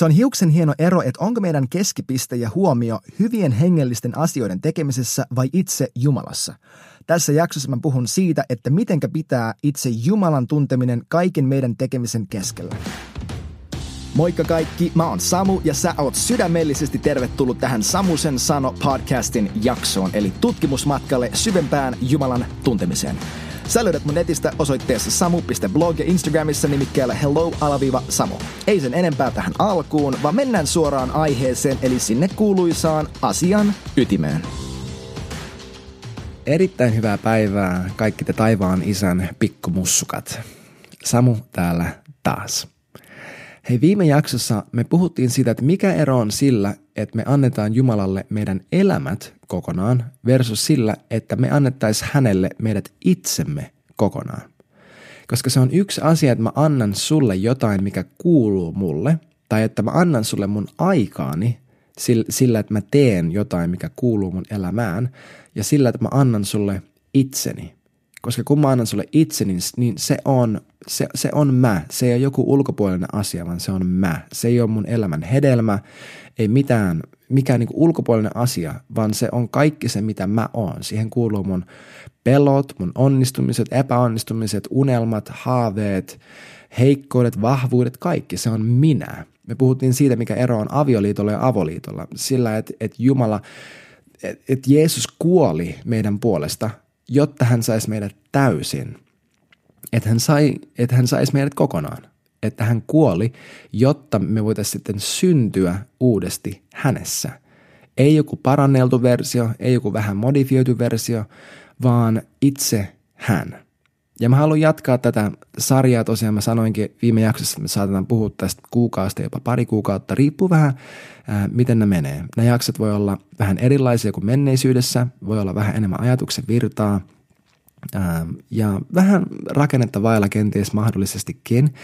Se on hiuksen hieno ero, että onko meidän keskipiste ja huomio hyvien hengellisten asioiden tekemisessä vai itse Jumalassa. Tässä jaksossa mä puhun siitä, että mitenkä pitää itse Jumalan tunteminen kaiken meidän tekemisen keskellä. Moikka kaikki, mä oon Samu ja sä oot sydämellisesti tervetullut tähän Samusen sano podcastin jaksoon, eli tutkimusmatkalle syvempään Jumalan tuntemiseen. Sä löydät mun netistä osoitteessa samu.blog ja Instagramissa nimikkeellä hello-samu. Ei sen enempää tähän alkuun, vaan mennään suoraan aiheeseen, eli sinne kuuluisaan asian ytimeen. Erittäin hyvää päivää kaikki te taivaan isän pikkumussukat. Samu täällä taas. Hei, viime jaksossa me puhuttiin siitä, että mikä ero on sillä, että me annetaan Jumalalle meidän elämät kokonaan versus sillä, että me annettaisiin hänelle meidät itsemme kokonaan. Koska se on yksi asia, että mä annan sulle jotain, mikä kuuluu mulle, tai että mä annan sulle mun aikaani sillä, että mä teen jotain, mikä kuuluu mun elämään, ja sillä, että mä annan sulle itseni. Koska kun mä annan sulle itseni, niin se on, se, se on mä. Se ei ole joku ulkopuolinen asia, vaan se on mä. Se ei ole mun elämän hedelmä, ei mitään, mikään niin ulkopuolinen asia, vaan se on kaikki se, mitä mä oon. Siihen kuuluu mun pelot, mun onnistumiset, epäonnistumiset, unelmat, haaveet, heikkoudet, vahvuudet, kaikki. Se on minä. Me puhuttiin siitä, mikä ero on avioliitolla ja avoliitolla. Sillä, että, että Jumala, että, että Jeesus kuoli meidän puolesta, jotta hän saisi meidät täysin. Että hän, sai, että hän saisi meidät kokonaan. Että hän kuoli, jotta me voitaisiin sitten syntyä uudesti hänessä. Ei joku paranneltu versio, ei joku vähän modifioitu versio, vaan itse hän. Ja mä haluan jatkaa tätä sarjaa. Tosiaan, mä sanoinkin viime jaksossa, että me saatetaan puhua tästä kuukautta, jopa pari kuukautta, riippuu vähän, ää, miten ne menee. Nämä jaksot voi olla vähän erilaisia kuin menneisyydessä, voi olla vähän enemmän ajatuksen virtaa, ää, ja vähän rakennetta vailla kenties mahdollisestikin,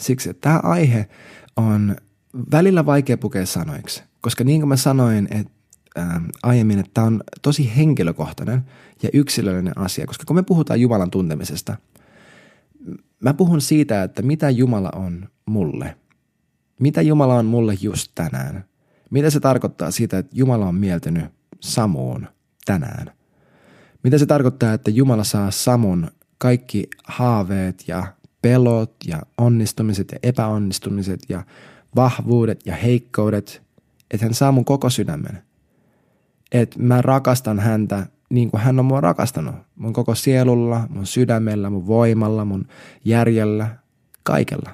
siksi tämä aihe on välillä vaikea pukea sanoiksi, koska niin kuin mä sanoin, että ää, aiemmin, että tämä on tosi henkilökohtainen ja yksilöllinen asia, koska kun me puhutaan Jumalan tuntemisesta, mä puhun siitä, että mitä Jumala on mulle. Mitä Jumala on mulle just tänään. Mitä se tarkoittaa siitä, että Jumala on mieltynyt Samuun tänään. Mitä se tarkoittaa, että Jumala saa Samun kaikki haaveet ja pelot ja onnistumiset ja epäonnistumiset ja vahvuudet ja heikkoudet, että hän saa mun koko sydämen että mä rakastan häntä niin kuin hän on mua rakastanut. Mun koko sielulla, mun sydämellä, mun voimalla, mun järjellä, kaikella.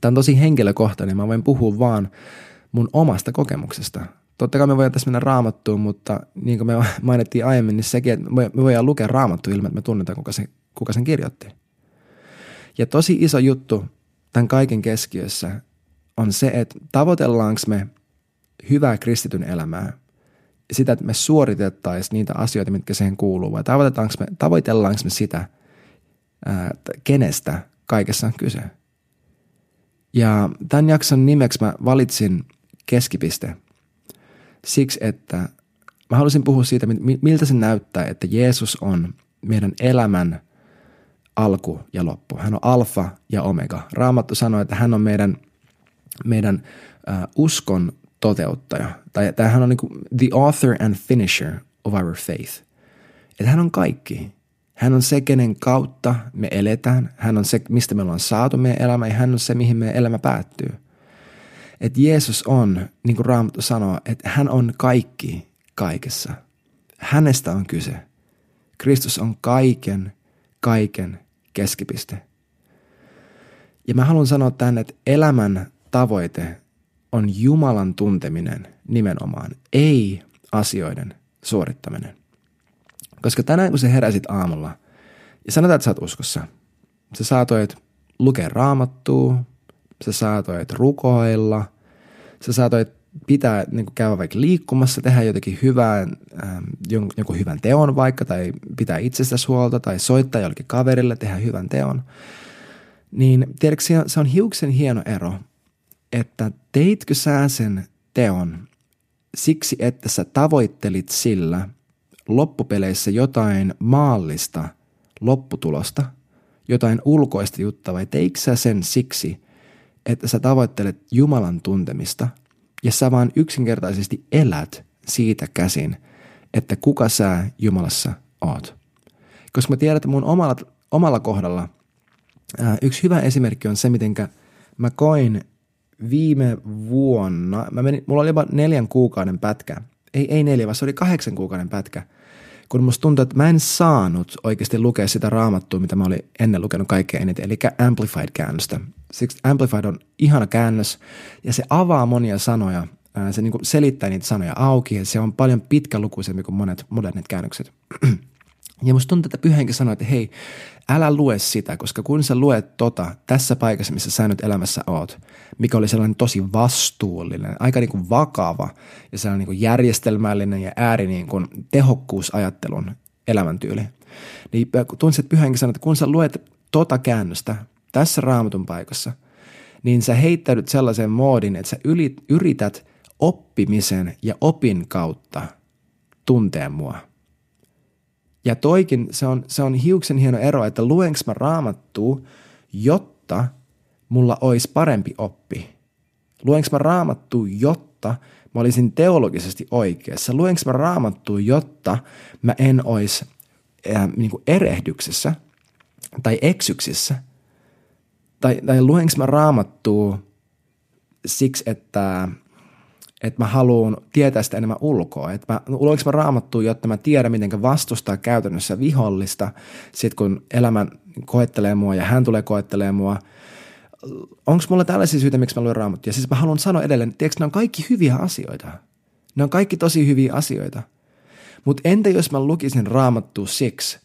Tämä on tosi henkilökohtainen. Mä voin puhua vaan mun omasta kokemuksesta. Totta kai me voidaan tässä mennä raamattuun, mutta niin kuin me mainittiin aiemmin, niin sekin, että me voidaan lukea raamattu ilman, että me tunnetaan, kuka sen, kuka sen kirjoitti. Ja tosi iso juttu tämän kaiken keskiössä on se, että tavoitellaanko me hyvää kristityn elämää sitä, että me suoritettaisiin niitä asioita, mitkä siihen kuuluu, vai tavoitellaanko me, tavoitellaanko me sitä, ää, kenestä kaikessa on kyse. Ja tämän jakson nimeksi mä valitsin keskipiste siksi, että mä halusin puhua siitä, miltä se näyttää, että Jeesus on meidän elämän alku ja loppu. Hän on alfa ja omega. Raamattu sanoo, että hän on meidän, meidän uskon toteuttaja. Tai, tai hän on niin kuin the author and finisher of our faith. Että hän on kaikki. Hän on se, kenen kautta me eletään. Hän on se, mistä me ollaan saatu meidän elämä ja hän on se, mihin meidän elämä päättyy. Että Jeesus on, niin kuin Raamattu sanoo, että hän on kaikki kaikessa. Hänestä on kyse. Kristus on kaiken, kaiken keskipiste. Ja mä haluan sanoa tänne, että elämän tavoite on Jumalan tunteminen nimenomaan, ei asioiden suorittaminen. Koska tänään kun sä heräsit aamulla ja sanotaan, että sä oot uskossa, sä saatoit lukea raamattua, sä saatoit rukoilla, sä saatoit pitää niin kuin käydä vaikka liikkumassa, tehdä jotakin hyvää, ähm, jonkun hyvän teon vaikka, tai pitää itsestä huolta, tai soittaa jollekin kaverille, tehdä hyvän teon. Niin tiedätkö, se on hiuksen hieno ero, että teitkö sä sen teon siksi, että sä tavoittelit sillä loppupeleissä jotain maallista lopputulosta, jotain ulkoista juttua, vai teikö sä sen siksi, että sä tavoittelet Jumalan tuntemista ja sä vaan yksinkertaisesti elät siitä käsin, että kuka sä Jumalassa oot. Koska mä tiedän, että mun omalla, omalla kohdalla ää, yksi hyvä esimerkki on se, mitenkä mä koin viime vuonna, mä menin, mulla oli jopa neljän kuukauden pätkä, ei, ei neljä, vaan se oli kahdeksan kuukauden pätkä, kun musta tuntui, että mä en saanut oikeasti lukea sitä raamattua, mitä mä olin ennen lukenut kaikkein eniten, eli Amplified-käännöstä. Siksi Amplified on ihana käännös, ja se avaa monia sanoja, se niin selittää niitä sanoja auki, ja se on paljon pitkälukuisempi kuin monet modernit käännökset. Ja musta tuntuu, että pyhänkin sanoi, että hei, älä lue sitä, koska kun sä luet tota tässä paikassa, missä sä nyt elämässä oot, mikä oli sellainen tosi vastuullinen, aika niin kuin vakava ja sellainen niin kuin järjestelmällinen ja ääri niin kuin tehokkuusajattelun elämäntyyli, niin tunsin, että pyhänkin sanoi, että kun sä luet tota käännöstä tässä raamatun paikassa, niin sä heittäydyt sellaiseen moodin, että sä yrität oppimisen ja opin kautta tuntea mua – ja toikin, se on, se on hiuksen hieno ero, että luenko mä raamattua, jotta mulla olisi parempi oppi. Luenko mä raamattua, jotta mä olisin teologisesti oikeassa. Luenko mä raamattua, jotta mä en olisi äh, niin erehdyksessä tai eksyksissä. Tai, tai luenko mä raamattua siksi, että että mä haluan tietää sitä enemmän ulkoa. Että mä, luenko mä raamattua, jotta mä tiedän, miten vastustaa käytännössä vihollista, sit kun elämä koettelee mua ja hän tulee koettelemaan mua. Onko mulla tällaisia syitä, miksi mä luen raamattua? Siis mä haluan sanoa edelleen, että ne on kaikki hyviä asioita. Ne on kaikki tosi hyviä asioita. Mutta entä jos mä lukisin raamattua siksi,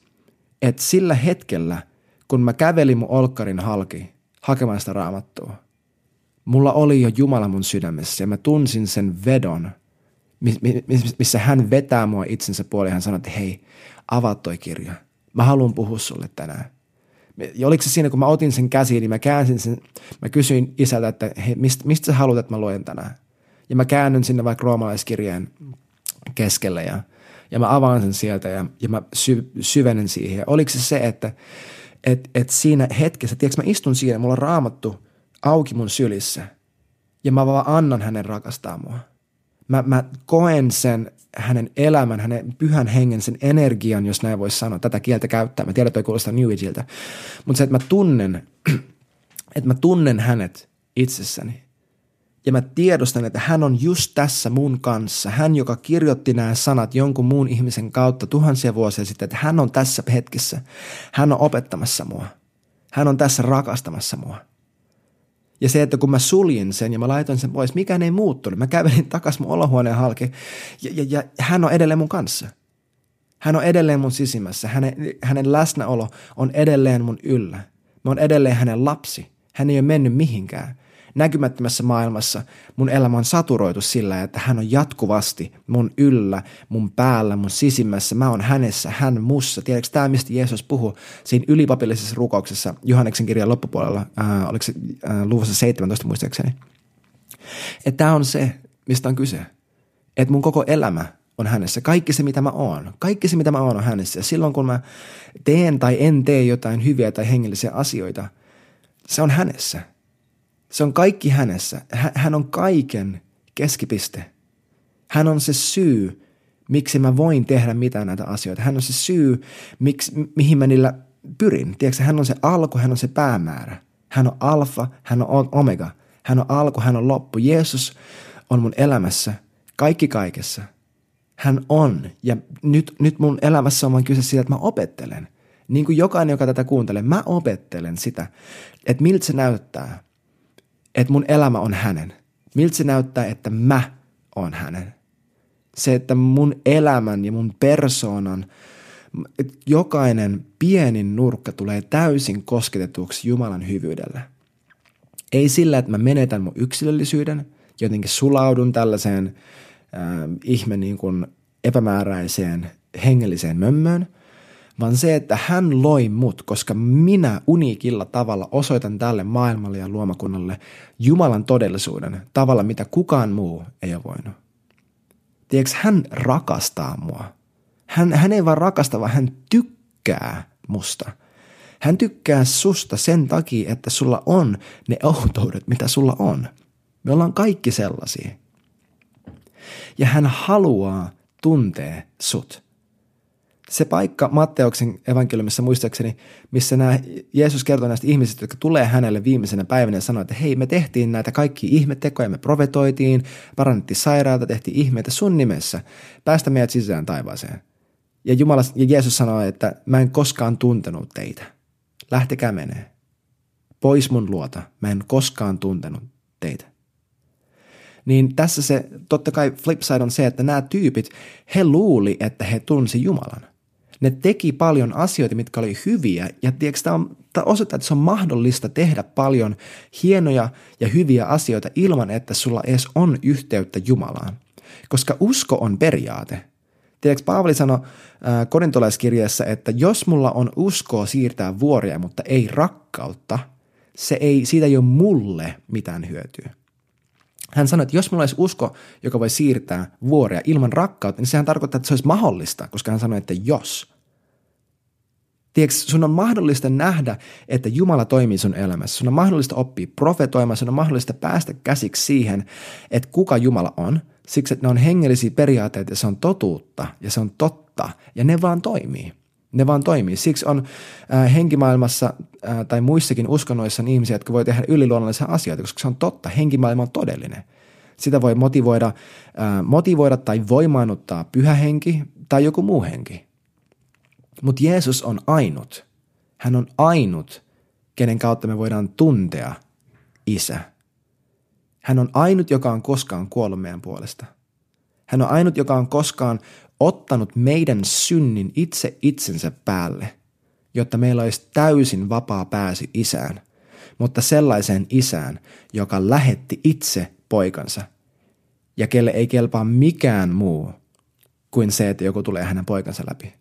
että sillä hetkellä, kun mä kävelin mun olkkarin halki hakemaan sitä raamattua, mulla oli jo Jumala mun sydämessä ja mä tunsin sen vedon, missä hän vetää mua itsensä puoleen. Hän sanoi, että hei, avaa toi kirja. Mä haluan puhua sulle tänään. Ja oliko se siinä, kun mä otin sen käsiin, niin mä käänsin sen, mä kysyin isältä, että hei, mistä, mistä sä haluat, että mä luen tänään? Ja mä käännyn sinne vaikka roomalaiskirjeen keskelle ja, ja mä avaan sen sieltä ja, ja mä sy, syvenen siihen. Ja oliko se se, että et, et siinä hetkessä, tiedätkö, mä istun siinä, mulla on raamattu – auki mun sylissä ja mä vaan annan hänen rakastaa mua. Mä, mä koen sen hänen elämän, hänen pyhän hengen, sen energian, jos näin voisi sanoa, tätä kieltä käyttää. Mä tiedän, että toi kuulostaa New Ageilta. Mutta se, että mä tunnen, että mä tunnen hänet itsessäni. Ja mä tiedostan, että hän on just tässä mun kanssa. Hän, joka kirjoitti nämä sanat jonkun muun ihmisen kautta tuhansia vuosia sitten, että hän on tässä hetkessä. Hän on opettamassa mua. Hän on tässä rakastamassa mua. Ja se, että kun mä suljin sen ja mä laitoin sen pois, mikään ei muuttunut. Mä kävelin takaisin mun olohuoneen halki ja, ja, ja hän on edelleen mun kanssa. Hän on edelleen mun sisimmässä. Hänen, hänen läsnäolo on edelleen mun yllä. Mä oon edelleen hänen lapsi. Hän ei ole mennyt mihinkään näkymättömässä maailmassa mun elämä on saturoitu sillä, että hän on jatkuvasti mun yllä, mun päällä, mun sisimmässä. Mä oon hänessä, hän mussa. Tiedätkö tämä, mistä Jeesus puhuu siinä ylipapillisessa rukouksessa Johanneksen kirjan loppupuolella, äh, oliko se äh, luvussa 17 muistaakseni? Tämä on se, mistä on kyse. Että mun koko elämä on hänessä. Kaikki se, mitä mä oon. Kaikki se, mitä mä oon, on hänessä. Ja silloin, kun mä teen tai en tee jotain hyviä tai hengellisiä asioita, se on hänessä – se on kaikki hänessä. Hän on kaiken keskipiste. Hän on se syy, miksi mä voin tehdä mitään näitä asioita. Hän on se syy, miksi, mihin mä niillä pyrin. Tiedätkö, hän on se alku, hän on se päämäärä. Hän on alfa, hän on omega. Hän on alku, hän on loppu. Jeesus on mun elämässä, kaikki kaikessa. Hän on. Ja nyt, nyt mun elämässä on vain kyse siitä, että mä opettelen. Niin kuin jokainen, joka tätä kuuntelee, mä opettelen sitä, että miltä se näyttää että mun elämä on hänen. Miltä se näyttää, että mä oon hänen. Se, että mun elämän ja mun persoonan, että jokainen pienin nurkka tulee täysin kosketetuksi Jumalan hyvyydellä. Ei sillä, että mä menetän mun yksilöllisyyden, jotenkin sulaudun tällaiseen äh, ihme niin kuin epämääräiseen hengelliseen mömmöön – vaan se, että hän loi mut, koska minä uniikilla tavalla osoitan tälle maailmalle ja luomakunnalle Jumalan todellisuuden tavalla, mitä kukaan muu ei ole voinut. Tiedätkö, hän rakastaa mua. Hän, hän ei vaan rakasta, vaan hän tykkää musta. Hän tykkää susta sen takia, että sulla on ne outoudet, mitä sulla on. Me ollaan kaikki sellaisia. Ja hän haluaa tuntea sut se paikka Matteuksen evankeliumissa muistaakseni, missä nämä Jeesus kertoo näistä ihmisistä, jotka tulee hänelle viimeisenä päivänä ja sanoo, että hei, me tehtiin näitä kaikki ihmettekoja, me profetoitiin, parannettiin sairaata, tehtiin ihmeitä sun nimessä, päästä meidät sisään taivaaseen. Ja, Jumala, ja Jeesus sanoo, että mä en koskaan tuntenut teitä. Lähtekää menee. Pois mun luota. Mä en koskaan tuntenut teitä. Niin tässä se, totta kai flipside on se, että nämä tyypit, he luuli, että he tunsi Jumalan ne teki paljon asioita, mitkä oli hyviä. Ja tiedätkö, tämä, on, tämä osoittaa, että se on mahdollista tehdä paljon hienoja ja hyviä asioita ilman, että sulla edes on yhteyttä Jumalaan. Koska usko on periaate. Tiedätkö, Paavali sanoi äh, korintolaiskirjeessä, että jos mulla on uskoa siirtää vuoria, mutta ei rakkautta, se ei, siitä ei ole mulle mitään hyötyä. Hän sanoi, että jos mulla olisi usko, joka voi siirtää vuoria ilman rakkautta, niin sehän tarkoittaa, että se olisi mahdollista, koska hän sanoi, että jos. Tiedätkö, sun on mahdollista nähdä, että Jumala toimii sun elämässä. Sun on mahdollista oppia profetoimaan, sun on mahdollista päästä käsiksi siihen, että kuka Jumala on. Siksi, että ne on hengellisiä periaatteita ja se on totuutta ja se on totta ja ne vaan toimii. Ne vaan toimii. Siksi on äh, henkimaailmassa äh, tai muissakin uskonnoissa on ihmisiä, jotka voi tehdä yliluonnollisia asioita, koska se on totta. Henkimaailma on todellinen. Sitä voi motivoida, äh, motivoida tai voimaannuttaa pyhä henki tai joku muu henki. Mutta Jeesus on ainut. Hän on ainut, kenen kautta me voidaan tuntea isä. Hän on ainut, joka on koskaan kuollut meidän puolesta. Hän on ainut, joka on koskaan ottanut meidän synnin itse itsensä päälle, jotta meillä olisi täysin vapaa pääsy isään, mutta sellaiseen isään, joka lähetti itse poikansa ja kelle ei kelpaa mikään muu kuin se, että joku tulee hänen poikansa läpi.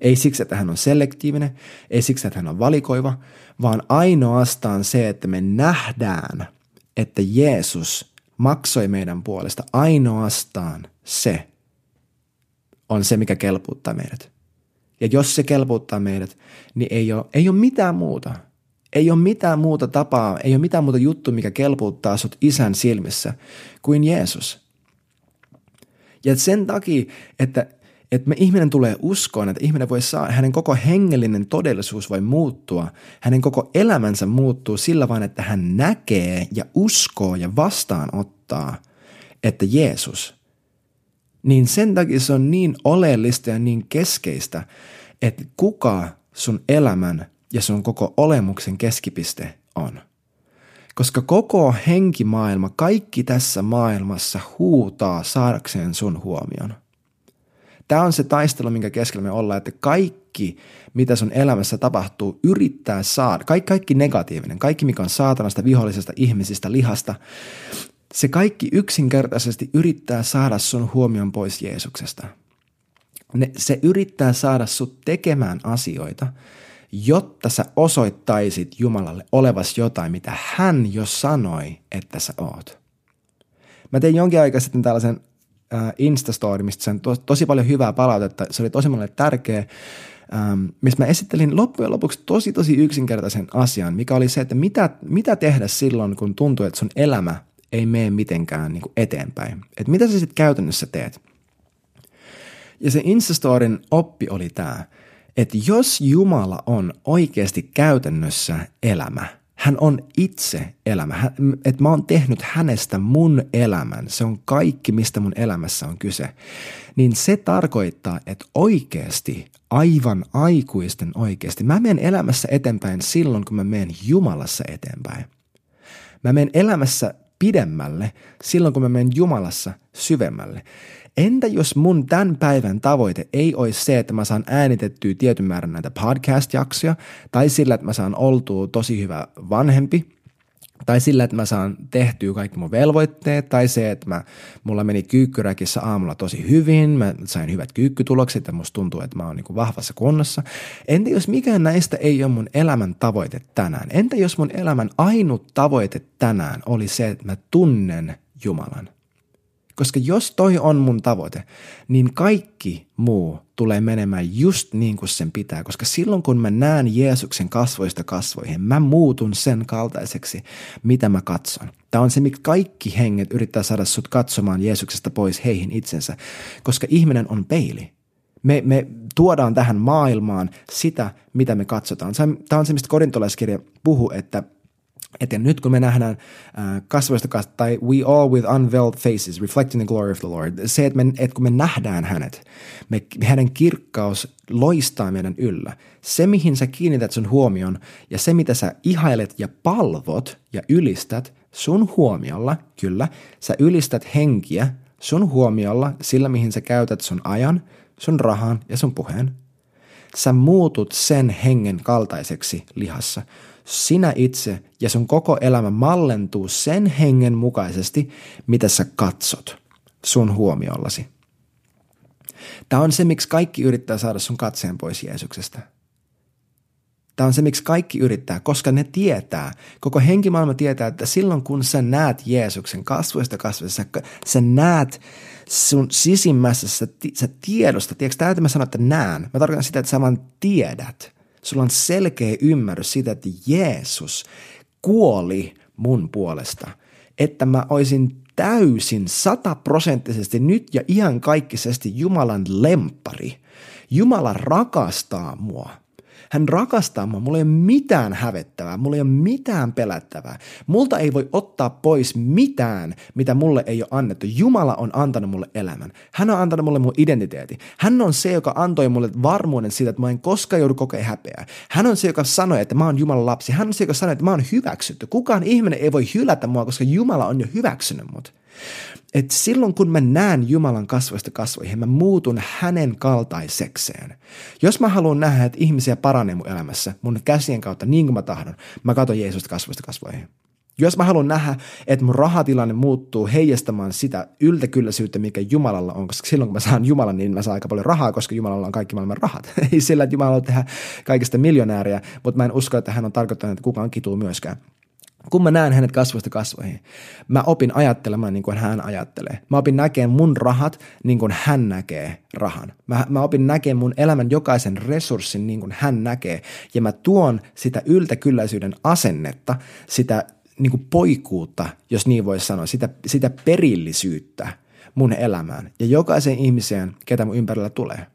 Ei siksi, että hän on selektiivinen, ei siksi, että hän on valikoiva, vaan ainoastaan se, että me nähdään, että Jeesus maksoi meidän puolesta. Ainoastaan se on se, mikä kelpuuttaa meidät. Ja jos se kelpuuttaa meidät, niin ei ole, ei ole mitään muuta. Ei ole mitään muuta tapaa, ei ole mitään muuta juttu, mikä kelpuuttaa sut isän silmissä kuin Jeesus. Ja sen takia, että että me ihminen tulee uskoon, että ihminen voi saa, hänen koko hengellinen todellisuus voi muuttua, hänen koko elämänsä muuttuu sillä vain, että hän näkee ja uskoo ja vastaanottaa, että Jeesus, niin sen takia se on niin oleellista ja niin keskeistä, että kuka sun elämän ja sun koko olemuksen keskipiste on. Koska koko henkimaailma, kaikki tässä maailmassa huutaa saadakseen sun huomion – Tämä on se taistelu, minkä keskellä me ollaan, että kaikki, mitä sun elämässä tapahtuu, yrittää saada, kaikki, kaikki negatiivinen, kaikki mikä on saatanasta, vihollisesta, ihmisistä, lihasta, se kaikki yksinkertaisesti yrittää saada sun huomion pois Jeesuksesta. Ne, se yrittää saada sut tekemään asioita, jotta sä osoittaisit Jumalalle olevas jotain, mitä hän jo sanoi, että sä oot. Mä tein jonkin aikaa sitten tällaisen äh, Instastory, mistä sain to, tosi paljon hyvää palautetta. Se oli tosi monelle tärkeä, ähm, missä mä esittelin loppujen lopuksi tosi tosi yksinkertaisen asian, mikä oli se, että mitä, mitä tehdä silloin, kun tuntuu, että sun elämä ei mene mitenkään niin kuin eteenpäin. Että mitä sä sitten käytännössä teet. Ja se Instastorin oppi oli tämä, että jos Jumala on oikeasti käytännössä elämä – hän on itse elämä. Että mä oon tehnyt hänestä mun elämän. Se on kaikki, mistä mun elämässä on kyse. Niin se tarkoittaa, että oikeasti, aivan aikuisten oikeasti, mä menen elämässä eteenpäin silloin, kun mä menen Jumalassa eteenpäin. Mä menen elämässä pidemmälle silloin, kun mä menen Jumalassa syvemmälle. Entä jos mun tämän päivän tavoite ei olisi se, että mä saan äänitettyä tietyn määrän näitä podcast-jaksoja, tai sillä, että mä saan oltua tosi hyvä vanhempi, tai sillä, että mä saan tehtyä kaikki mun velvoitteet, tai se, että mä, mulla meni kyykkyräkissä aamulla tosi hyvin, mä sain hyvät kyykkytulokset ja musta tuntuu, että mä oon niin vahvassa kunnossa. Entä jos mikään näistä ei ole mun elämän tavoite tänään? Entä jos mun elämän ainut tavoite tänään oli se, että mä tunnen Jumalan? Koska jos toi on mun tavoite, niin kaikki muu tulee menemään just niin kuin sen pitää. Koska silloin kun mä näen Jeesuksen kasvoista kasvoihin, mä muutun sen kaltaiseksi, mitä mä katson. Tämä on se, miksi kaikki henget yrittää saada sut katsomaan Jeesuksesta pois heihin itsensä, koska ihminen on peili. Me, me tuodaan tähän maailmaan sitä, mitä me katsotaan. Tämä on se, mistä korintolaiskirja puhuu, että – että nyt kun me nähdään äh, kasvoista kasvoista, tai we all with unveiled faces, reflecting the glory of the Lord, se, että, että kun me nähdään hänet, me, hänen kirkkaus loistaa meidän yllä. Se, mihin sä kiinnität sun huomion, ja se, mitä sä ihailet ja palvot ja ylistät sun huomiolla, kyllä, sä ylistät henkiä sun huomiolla sillä, mihin sä käytät sun ajan, sun rahan ja sun puheen. Sä muutut sen hengen kaltaiseksi lihassa sinä itse ja sun koko elämä mallentuu sen hengen mukaisesti, mitä sä katsot sun huomiollasi. Tämä on se, miksi kaikki yrittää saada sun katseen pois Jeesuksesta. Tämä on se, miksi kaikki yrittää, koska ne tietää, koko henkimaailma tietää, että silloin kun sä näet Jeesuksen kasvoista kasvoista, sä, näet sun sisimmässä, sä, sä tiedosta, tiedätkö, tämä mä sanon, että näen, mä tarkoitan sitä, että sä vaan tiedät – Sulla on selkeä ymmärrys siitä, että Jeesus kuoli mun puolesta, että mä olisin täysin sataprosenttisesti nyt ja ihan kaikkisesti Jumalan lempari. Jumala rakastaa mua. Hän rakastaa mua, mulla ei ole mitään hävettävää, mulla ei ole mitään pelättävää. Multa ei voi ottaa pois mitään, mitä mulle ei ole annettu. Jumala on antanut mulle elämän. Hän on antanut mulle mun identiteetti. Hän on se, joka antoi mulle varmuuden siitä, että mä en koskaan joudu kokea häpeää. Hän on se, joka sanoi, että mä oon Jumalan lapsi. Hän on se, joka sanoi, että mä oon hyväksytty. Kukaan ihminen ei voi hylätä mua, koska Jumala on jo hyväksynyt mut että silloin kun mä näen Jumalan kasvoista kasvoihin, mä muutun hänen kaltaisekseen. Jos mä haluan nähdä, että ihmisiä paranee mun elämässä, mun käsien kautta niin kuin mä tahdon, mä katson Jeesusta kasvoista kasvoihin. Jos mä haluan nähdä, että mun rahatilanne muuttuu heijastamaan sitä yltäkylläisyyttä, mikä Jumalalla on, koska silloin kun mä saan Jumalan, niin mä saan aika paljon rahaa, koska Jumalalla on kaikki maailman rahat. Ei sillä, että Jumala on tehdä kaikista miljonääriä, mutta mä en usko, että hän on tarkoittanut, että kukaan kituu myöskään. Kun mä näen hänet kasvoista kasvoihin, mä opin ajattelemaan niin kuin hän ajattelee. Mä opin näkemään mun rahat niin kuin hän näkee rahan. Mä, mä opin näkemään mun elämän jokaisen resurssin niin kuin hän näkee. Ja mä tuon sitä yltäkylläisyyden asennetta, sitä niin kuin poikuutta, jos niin voisi sanoa, sitä, sitä perillisyyttä mun elämään ja jokaisen ihmiseen, ketä mun ympärillä tulee.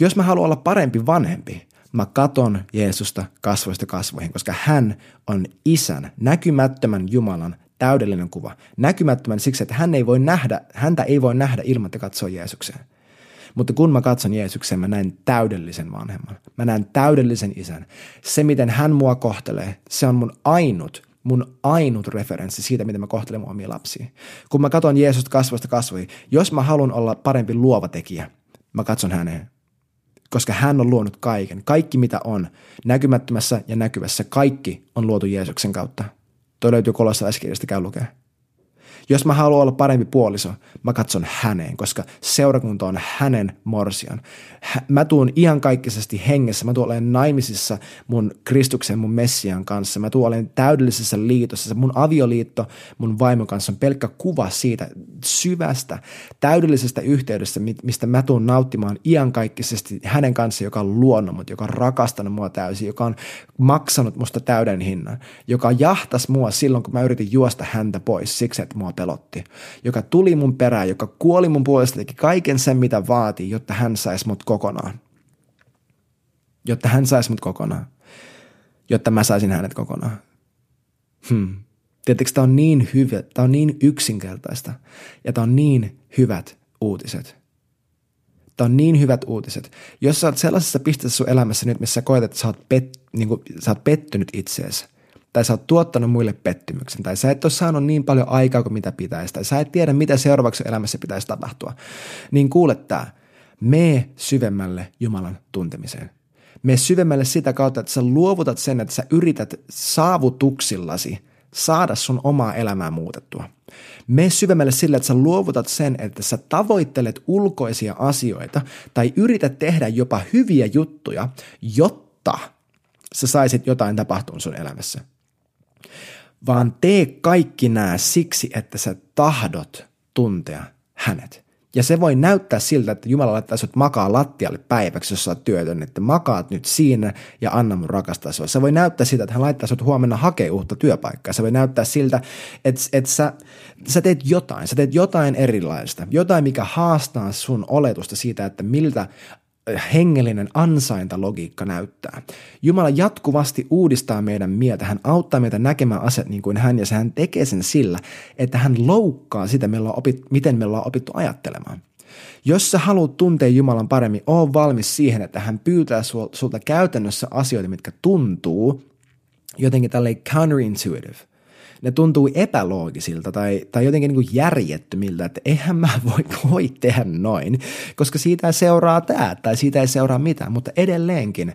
Jos mä haluan olla parempi vanhempi, Mä katon Jeesusta kasvoista kasvoihin, koska hän on isän, näkymättömän Jumalan täydellinen kuva. Näkymättömän siksi, että hän ei voi nähdä, häntä ei voi nähdä ilman, että katsoo Jeesukseen. Mutta kun mä katson Jeesukseen, mä näen täydellisen vanhemman. Mä näen täydellisen isän. Se, miten hän mua kohtelee, se on mun ainut, mun ainut referenssi siitä, miten mä kohtelen mun omia lapsia. Kun mä katson Jeesusta kasvoista kasvoihin, jos mä haluan olla parempi luova tekijä, mä katson häneen koska hän on luonut kaiken. Kaikki mitä on, näkymättömässä ja näkyvässä, kaikki on luotu Jeesuksen kautta. Tuo löytyy kolossalaiskirjasta, käy lukea. Jos mä haluan olla parempi puoliso, mä katson häneen, koska seurakunta on hänen morsian. Mä tuun ihan kaikkisesti hengessä, mä tuun olen naimisissa mun Kristuksen, mun Messian kanssa. Mä tuun olen täydellisessä liitossa. Mun avioliitto mun vaimon kanssa on pelkkä kuva siitä syvästä, täydellisestä yhteydestä, mistä mä tuun nauttimaan iankaikkisesti hänen kanssa, joka on luonut mut, joka on rakastanut mua täysin, joka on maksanut musta täyden hinnan, joka jahtas mua silloin, kun mä yritin juosta häntä pois siksi, että mua pelotti, joka tuli mun perään, joka kuoli mun puolesta, teki kaiken sen, mitä vaatii, jotta hän saisi mut kokonaan. Jotta hän saisi mut kokonaan. Jotta mä saisin hänet kokonaan. Hmm. Tiedättekö, tämä on niin hyvä, tämä on niin yksinkertaista ja tämä on niin hyvät uutiset. Tämä on niin hyvät uutiset. Jos sä oot sellaisessa pisteessä sun elämässä nyt, missä koet, että sä oot, pet, niin kuin, sä oot pettynyt itseesi, tai sä oot tuottanut muille pettymyksen, tai sä et ole saanut niin paljon aikaa kuin mitä pitäisi, tai sä et tiedä, mitä seuraavaksi elämässä pitäisi tapahtua, niin kuule tää, mee syvemmälle Jumalan tuntemiseen. Me syvemmälle sitä kautta, että sä luovutat sen, että sä yrität saavutuksillasi saada sun omaa elämää muutettua. Me syvemmälle sillä, että sä luovutat sen, että sä tavoittelet ulkoisia asioita tai yrität tehdä jopa hyviä juttuja, jotta sä saisit jotain tapahtua sun elämässä vaan tee kaikki nämä siksi, että sä tahdot tuntea hänet. Ja se voi näyttää siltä, että Jumala laittaa sinut makaa lattialle päiväksi, jos oot työtön, että makaat nyt siinä ja anna mun rakastaa sinua. Se voi näyttää siltä, että hän laittaa sinut huomenna hakea uutta työpaikkaa. Se voi näyttää siltä, että, että sä, sä teet jotain, sä teet jotain erilaista, jotain, mikä haastaa sun oletusta siitä, että miltä hengellinen ansaintalogiikka näyttää. Jumala jatkuvasti uudistaa meidän mieltä. Hän auttaa meitä näkemään asiat niin kuin hän, ja hän tekee sen sillä, että hän loukkaa sitä, opit, miten me ollaan opittu ajattelemaan. Jos sä haluat tuntea Jumalan paremmin, oo valmis siihen, että hän pyytää sulta käytännössä asioita, mitkä tuntuu jotenkin tälleen counterintuitive – ne tuntuu epäloogisilta tai, tai jotenkin niin kuin järjettömiltä, että eihän mä voi, voi tehdä noin, koska siitä ei seuraa tämä tai siitä ei seuraa mitään, mutta edelleenkin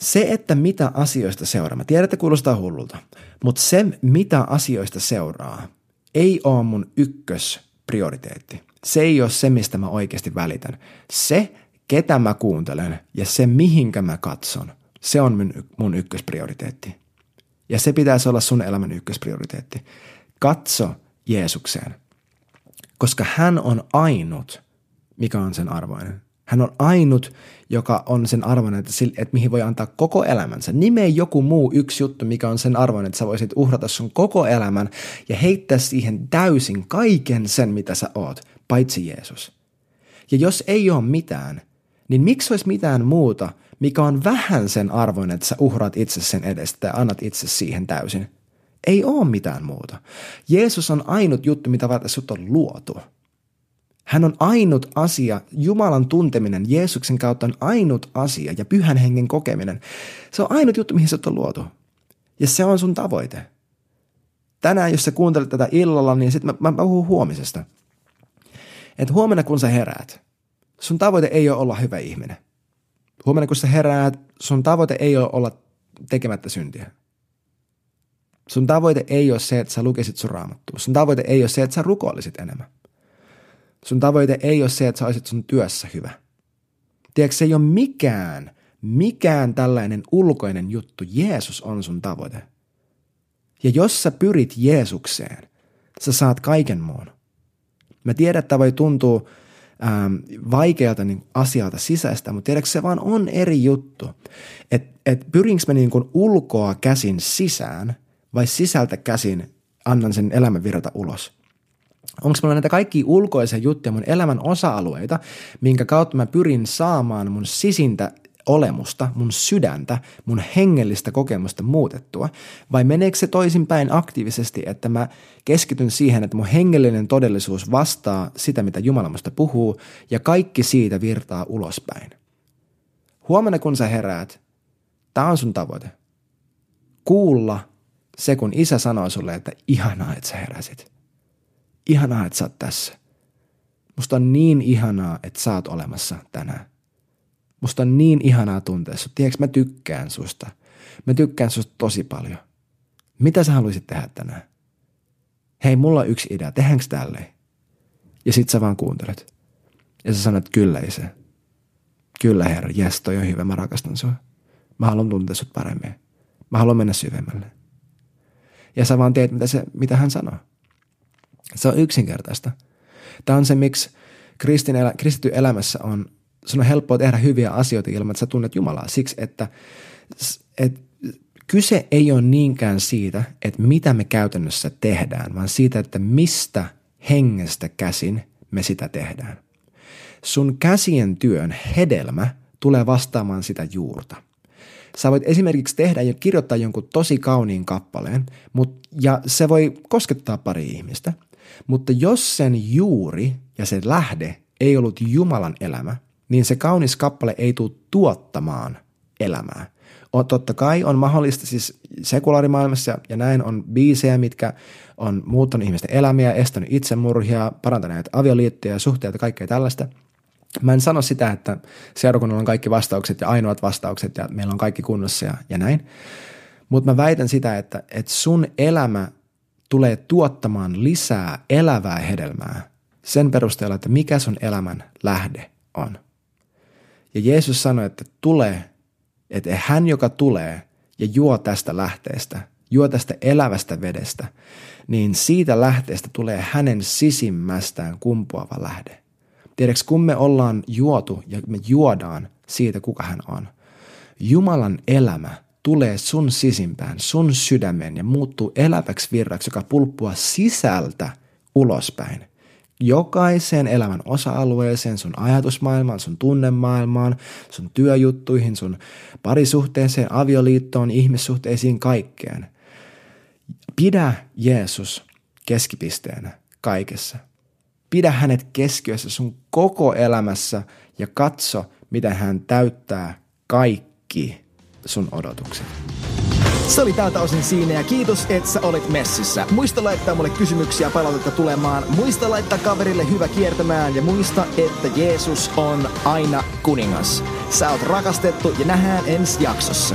se, että mitä asioista seuraa, mä tiedän, että kuulostaa hullulta, mutta se, mitä asioista seuraa, ei ole mun ykkösprioriteetti. Se ei ole se, mistä mä oikeasti välitän. Se, ketä mä kuuntelen ja se, mihinkä mä katson, se on mun, mun ykkösprioriteetti. Ja se pitäisi olla sun elämän ykkösprioriteetti. Katso Jeesukseen, koska hän on ainut, mikä on sen arvoinen. Hän on ainut, joka on sen arvoinen, että, sille, että mihin voi antaa koko elämänsä. Nimee joku muu yksi juttu, mikä on sen arvoinen, että sä voisit uhrata sun koko elämän ja heittää siihen täysin kaiken sen, mitä sä oot, paitsi Jeesus. Ja jos ei ole mitään, niin miksi olisi mitään muuta – mikä on vähän sen arvoinen, että sä uhraat itse sen edestä ja annat itse siihen täysin. Ei ole mitään muuta. Jeesus on ainut juttu, mitä varten sut on luotu. Hän on ainut asia, Jumalan tunteminen Jeesuksen kautta on ainut asia ja pyhän hengen kokeminen. Se on ainut juttu, mihin sut on luotu. Ja se on sun tavoite. Tänään, jos sä kuuntelet tätä illalla, niin sitten mä, mä puhun huomisesta. Että huomenna kun sä heräät, sun tavoite ei ole olla hyvä ihminen. Huomenna kun sä heräät, sun tavoite ei ole olla tekemättä syntiä. Sun tavoite ei ole se, että sä lukisit sun raamattua. Sun tavoite ei ole se, että sä rukoilisit enemmän. Sun tavoite ei ole se, että sä olisit sun työssä hyvä. Tiedätkö, se ei ole mikään, mikään tällainen ulkoinen juttu. Jeesus on sun tavoite. Ja jos sä pyrit Jeesukseen, sä saat kaiken muun. Mä tiedän, että voi tuntua ähm, vaikealta niin asialta sisäistä, mutta tiedätkö se vaan on eri juttu. Että et pyrinkö mä niin kuin ulkoa käsin sisään vai sisältä käsin annan sen elämän virrata ulos. Onko mulla näitä kaikki ulkoisia juttuja, mun elämän osa-alueita, minkä kautta mä pyrin saamaan mun sisintä olemusta, mun sydäntä, mun hengellistä kokemusta muutettua, vai meneekö se toisinpäin aktiivisesti, että mä keskityn siihen, että mun hengellinen todellisuus vastaa sitä, mitä Jumala musta puhuu, ja kaikki siitä virtaa ulospäin. Huomenna kun sä heräät, tää on sun tavoite. Kuulla se, kun isä sanoo sulle, että ihanaa, että sä heräsit. Ihanaa, että sä oot tässä. Musta on niin ihanaa, että sä oot olemassa tänään. Musta on niin ihanaa tuntea sut. Tiedätkö, mä tykkään susta. Mä tykkään susta tosi paljon. Mitä sä haluaisit tehdä tänään? Hei, mulla on yksi idea. Tehdäänkö tälleen? Ja sit sä vaan kuuntelet. Ja sä sanot, kyllä isä. Kyllä herra, jes, toi on hyvä, mä rakastan sua. Mä haluan tuntea sut paremmin. Mä haluan mennä syvemmälle. Ja sä vaan teet, mitä, se, mitä hän sanoo. Se on yksinkertaista. Tämä on se, miksi kristin elä, kristitty elämässä on sun on helppoa tehdä hyviä asioita ilman, että sä tunnet Jumalaa. Siksi, että, että kyse ei ole niinkään siitä, että mitä me käytännössä tehdään, vaan siitä, että mistä hengestä käsin me sitä tehdään. Sun käsien työn hedelmä tulee vastaamaan sitä juurta. Sä voit esimerkiksi tehdä ja kirjoittaa jonkun tosi kauniin kappaleen, mut, ja se voi koskettaa pari ihmistä, mutta jos sen juuri ja sen lähde ei ollut Jumalan elämä, niin se kaunis kappale ei tule tuottamaan elämää. On, totta kai on mahdollista siis sekulaarimaailmassa ja näin on biisejä, mitkä on muuttanut ihmisten elämiä, estänyt itsemurhia, parantaneet avioliittoja ja suhteita ja kaikkea tällaista. Mä en sano sitä, että seurakunnalla on kaikki vastaukset ja ainoat vastaukset ja meillä on kaikki kunnossa ja, ja näin. Mutta mä väitän sitä, että, että sun elämä tulee tuottamaan lisää elävää hedelmää sen perusteella, että mikä sun elämän lähde on. Ja Jeesus sanoi, että tulee, että hän, joka tulee ja juo tästä lähteestä, juo tästä elävästä vedestä, niin siitä lähteestä tulee hänen sisimmästään kumpuava lähde. Tiedätkö, kun me ollaan juotu ja me juodaan siitä, kuka hän on, Jumalan elämä tulee sun sisimpään, sun sydämen ja muuttuu eläväksi virraksi, joka pulppua sisältä ulospäin. Jokaiseen elämän osa-alueeseen, sun ajatusmaailmaan, sun tunnemaailmaan, sun työjuttuihin, sun parisuhteeseen, avioliittoon, ihmissuhteisiin, kaikkeen. Pidä Jeesus keskipisteenä kaikessa. Pidä hänet keskiössä sun koko elämässä ja katso, miten hän täyttää kaikki sun odotukset. Se oli tältä osin siinä ja kiitos, että sä olit messissä. Muista laittaa mulle kysymyksiä palautetta tulemaan. Muista laittaa kaverille hyvä kiertämään ja muista, että Jeesus on aina kuningas. Sä oot rakastettu ja nähdään ensi jaksossa.